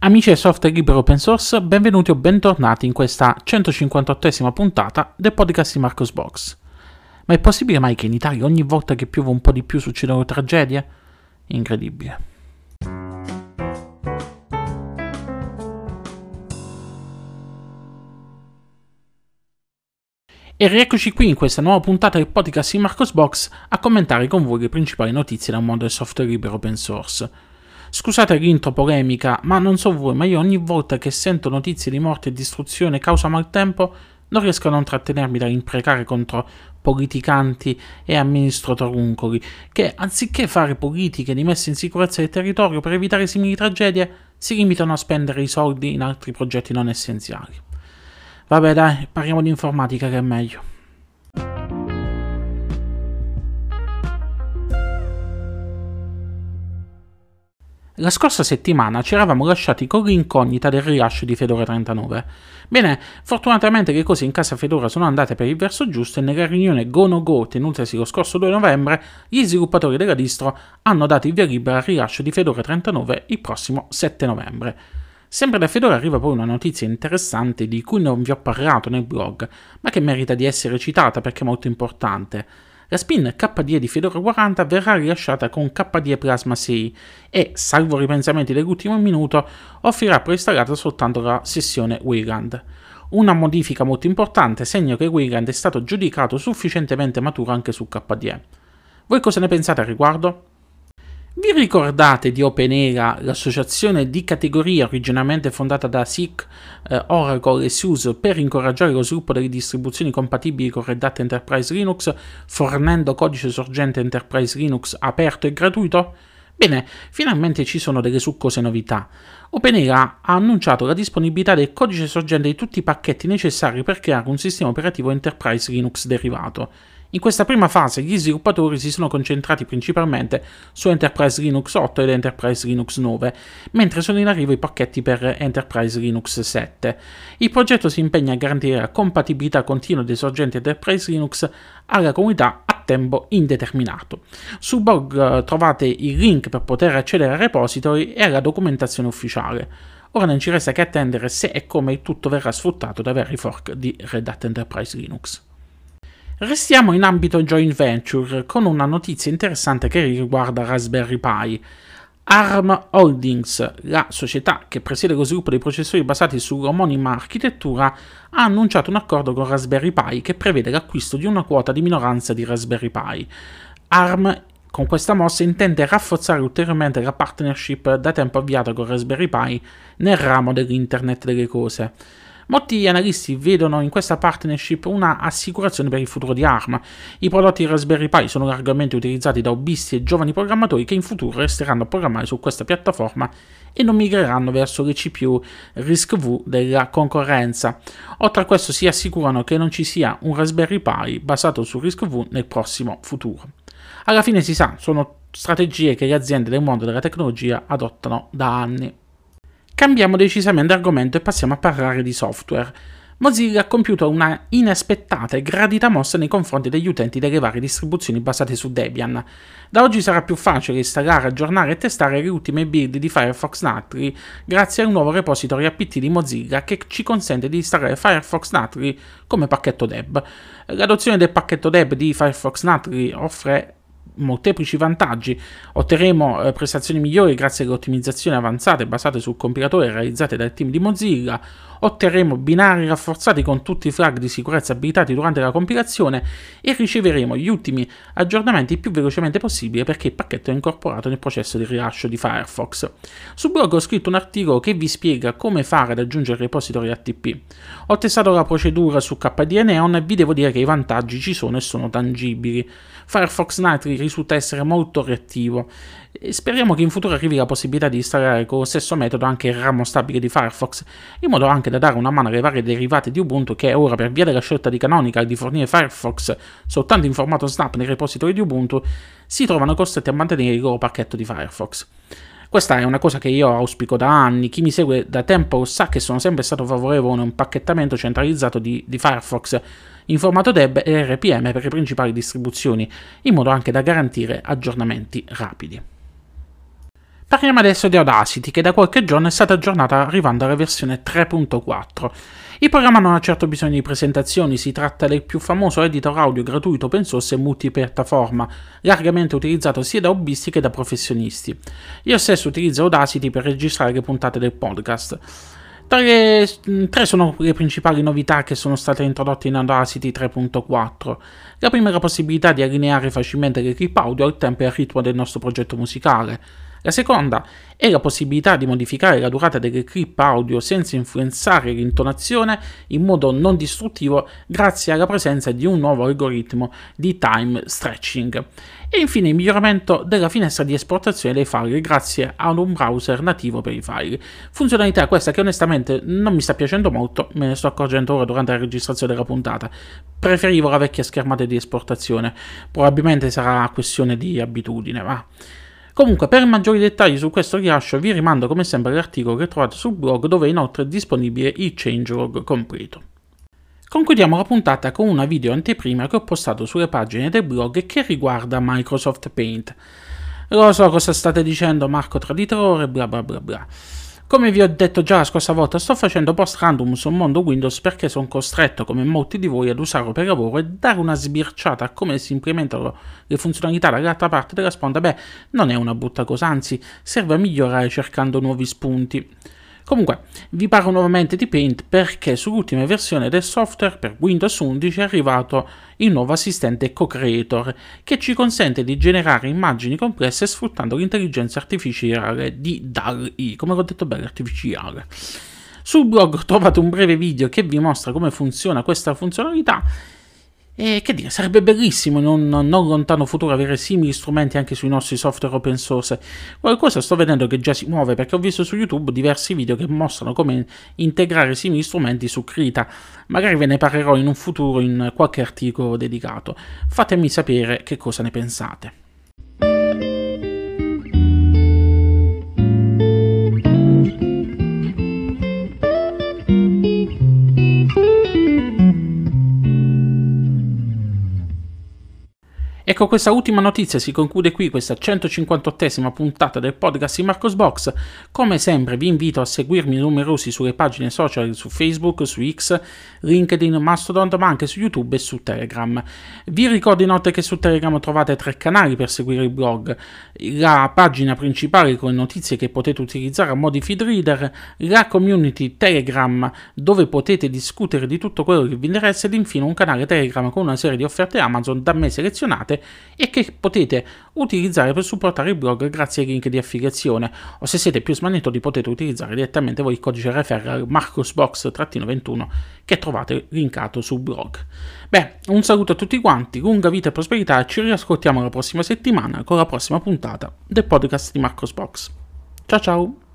Amici del software libero open source, benvenuti o bentornati in questa 158esima puntata del podcast di Marcos Box. Ma è possibile mai che in Italia ogni volta che piove un po' di più succedono tragedie? Incredibile. E rieccoci qui in questa nuova puntata del podcast di Marcos Box a commentare con voi le principali notizie dal mondo del software libero open source. Scusate l'intro polemica, ma non so voi, ma io ogni volta che sento notizie di morte e distruzione causa maltempo non riesco a non trattenermi dall'imprecare contro politicanti e amministratoruncoli che, anziché fare politiche di messa in sicurezza del territorio per evitare simili tragedie, si limitano a spendere i soldi in altri progetti non essenziali. Vabbè dai, parliamo di informatica che è meglio. La scorsa settimana ci eravamo lasciati con l'incognita del rilascio di Fedora 39. Bene, fortunatamente le cose in casa Fedora sono andate per il verso giusto e nella riunione Go No Go tenutasi lo scorso 2 novembre, gli sviluppatori della distro hanno dato il via libera al rilascio di Fedora 39 il prossimo 7 novembre. Sempre da Fedora arriva poi una notizia interessante di cui non vi ho parlato nel blog, ma che merita di essere citata perché è molto importante. La spin KDE di Fedora 40 verrà rilasciata con KDE Plasma 6 e, salvo ripensamenti dell'ultimo minuto, offrirà preinstallata soltanto la sessione Wayland. Una modifica molto importante segno che Wayland è stato giudicato sufficientemente maturo anche su KDE. Voi cosa ne pensate al riguardo? Vi ricordate di OpenEra, l'associazione di categoria originariamente fondata da SIC, eh, Oracle e SUSE per incoraggiare lo sviluppo delle distribuzioni compatibili con Red Hat Enterprise Linux, fornendo codice sorgente Enterprise Linux aperto e gratuito? Bene, finalmente ci sono delle succose novità. OpenEra ha annunciato la disponibilità del codice sorgente di tutti i pacchetti necessari per creare un sistema operativo Enterprise Linux derivato. In questa prima fase gli sviluppatori si sono concentrati principalmente su Enterprise Linux 8 ed Enterprise Linux 9, mentre sono in arrivo i pacchetti per Enterprise Linux 7. Il progetto si impegna a garantire la compatibilità continua dei sorgenti Enterprise Linux alla comunità a tempo indeterminato. Sul blog eh, trovate il link per poter accedere ai repository e alla documentazione ufficiale. Ora non ci resta che attendere se e come il tutto verrà sfruttato da vari fork di Red Hat Enterprise Linux. Restiamo in ambito joint venture con una notizia interessante che riguarda Raspberry Pi. ARM Holdings, la società che presiede lo sviluppo dei processori basati sull'omonima architettura, ha annunciato un accordo con Raspberry Pi che prevede l'acquisto di una quota di minoranza di Raspberry Pi. ARM con questa mossa intende rafforzare ulteriormente la partnership da tempo avviata con Raspberry Pi nel ramo dell'Internet delle cose. Molti analisti vedono in questa partnership una assicurazione per il futuro di ARM. I prodotti Raspberry Pi sono largamente utilizzati da hobbisti e giovani programmatori che in futuro resteranno a programmare su questa piattaforma e non migreranno verso le CPU RISC-V della concorrenza. Oltre a questo si assicurano che non ci sia un Raspberry Pi basato su RISC-V nel prossimo futuro. Alla fine si sa, sono strategie che le aziende del mondo della tecnologia adottano da anni. Cambiamo decisamente argomento e passiamo a parlare di software. Mozilla ha compiuto una inaspettata e gradita mossa nei confronti degli utenti delle varie distribuzioni basate su Debian. Da oggi sarà più facile installare, aggiornare e testare le ultime build di Firefox Natri grazie al nuovo repository apt di Mozilla che ci consente di installare Firefox Natri come pacchetto deb. L'adozione del pacchetto deb di Firefox Natri offre molteplici vantaggi. Otterremo eh, prestazioni migliori grazie alle ottimizzazioni avanzate basate sul compilatore realizzate dal team di Mozilla, otterremo binari rafforzati con tutti i flag di sicurezza abilitati durante la compilazione e riceveremo gli ultimi aggiornamenti il più velocemente possibile perché il pacchetto è incorporato nel processo di rilascio di Firefox. Sul blog ho scritto un articolo che vi spiega come fare ad aggiungere repository ATP. Ho testato la procedura su KDE Neon e vi devo dire che i vantaggi ci sono e sono tangibili. Firefox Nitro risulta essere molto reattivo. E speriamo che in futuro arrivi la possibilità di installare con lo stesso metodo anche il ramo stabile di Firefox, in modo anche da dare una mano alle varie derivate di Ubuntu che ora per via della scelta di Canonical di fornire Firefox soltanto in formato snap nei repository di Ubuntu, si trovano costretti a mantenere il loro pacchetto di Firefox. Questa è una cosa che io auspico da anni, chi mi segue da tempo sa che sono sempre stato favorevole a un pacchettamento centralizzato di, di Firefox in formato DEB e RPM per le principali distribuzioni, in modo anche da garantire aggiornamenti rapidi. Parliamo adesso di Audacity, che da qualche giorno è stata aggiornata arrivando alla versione 3.4. Il programma non ha certo bisogno di presentazioni, si tratta del più famoso editor audio gratuito open source e multipiattaforma, largamente utilizzato sia da hobbisti che da professionisti. Io stesso utilizzo Audacity per registrare le puntate del podcast. Tre, tre, sono le principali novità che sono state introdotte in Audacity 3.4. La prima è la possibilità di allineare facilmente le clip audio al tempo e al ritmo del nostro progetto musicale. La seconda è la possibilità di modificare la durata delle clip audio senza influenzare l'intonazione in modo non distruttivo grazie alla presenza di un nuovo algoritmo di time stretching. E infine il miglioramento della finestra di esportazione dei file grazie ad un browser nativo per i file. Funzionalità questa che onestamente non mi sta piacendo molto, me ne sto accorgendo ora durante la registrazione della puntata. Preferivo la vecchia schermata di esportazione, probabilmente sarà questione di abitudine, ma... Comunque, per maggiori dettagli su questo rilascio vi rimando come sempre all'articolo che trovate sul blog dove è inoltre disponibile il changelog completo. Concludiamo la puntata con una video anteprima che ho postato sulle pagine del blog che riguarda Microsoft Paint. Lo so cosa state dicendo Marco Traditore, bla bla bla bla. Come vi ho detto già la scorsa volta, sto facendo post random sul mondo Windows perché sono costretto, come molti di voi, ad usarlo per lavoro e dare una sbirciata a come si implementano le funzionalità dall'altra parte della sponda, beh, non è una brutta cosa, anzi, serve a migliorare cercando nuovi spunti. Comunque, vi parlo nuovamente di Paint perché sull'ultima versione del software per Windows 11 è arrivato il nuovo assistente Co-Creator che ci consente di generare immagini complesse sfruttando l'intelligenza artificiale di DAL-E, come ho detto bene, artificiale. Sul blog trovate un breve video che vi mostra come funziona questa funzionalità e che dire, sarebbe bellissimo in un non lontano futuro avere simili strumenti anche sui nostri software open source. Qualcosa sto vedendo che già si muove perché ho visto su YouTube diversi video che mostrano come integrare simili strumenti su Krita. Magari ve ne parlerò in un futuro in qualche articolo dedicato. Fatemi sapere che cosa ne pensate. Ecco, questa ultima notizia si conclude qui, questa 158esima puntata del podcast di Marcos Box. Come sempre vi invito a seguirmi numerosi sulle pagine social su Facebook, su X, LinkedIn, Mastodon, ma anche su YouTube e su Telegram. Vi ricordo inoltre che su Telegram trovate tre canali per seguire il blog, la pagina principale con notizie che potete utilizzare a mo' di feed reader, la community Telegram dove potete discutere di tutto quello che vi interessa ed infine un canale Telegram con una serie di offerte Amazon da me selezionate e che potete utilizzare per supportare il blog grazie ai link di affiliazione o se siete più smanettoni potete utilizzare direttamente voi il codice referral marcosbox-21 che trovate linkato sul blog. Beh, un saluto a tutti quanti, lunga vita e prosperità e ci riascoltiamo la prossima settimana con la prossima puntata del podcast di Marcosbox. Ciao ciao!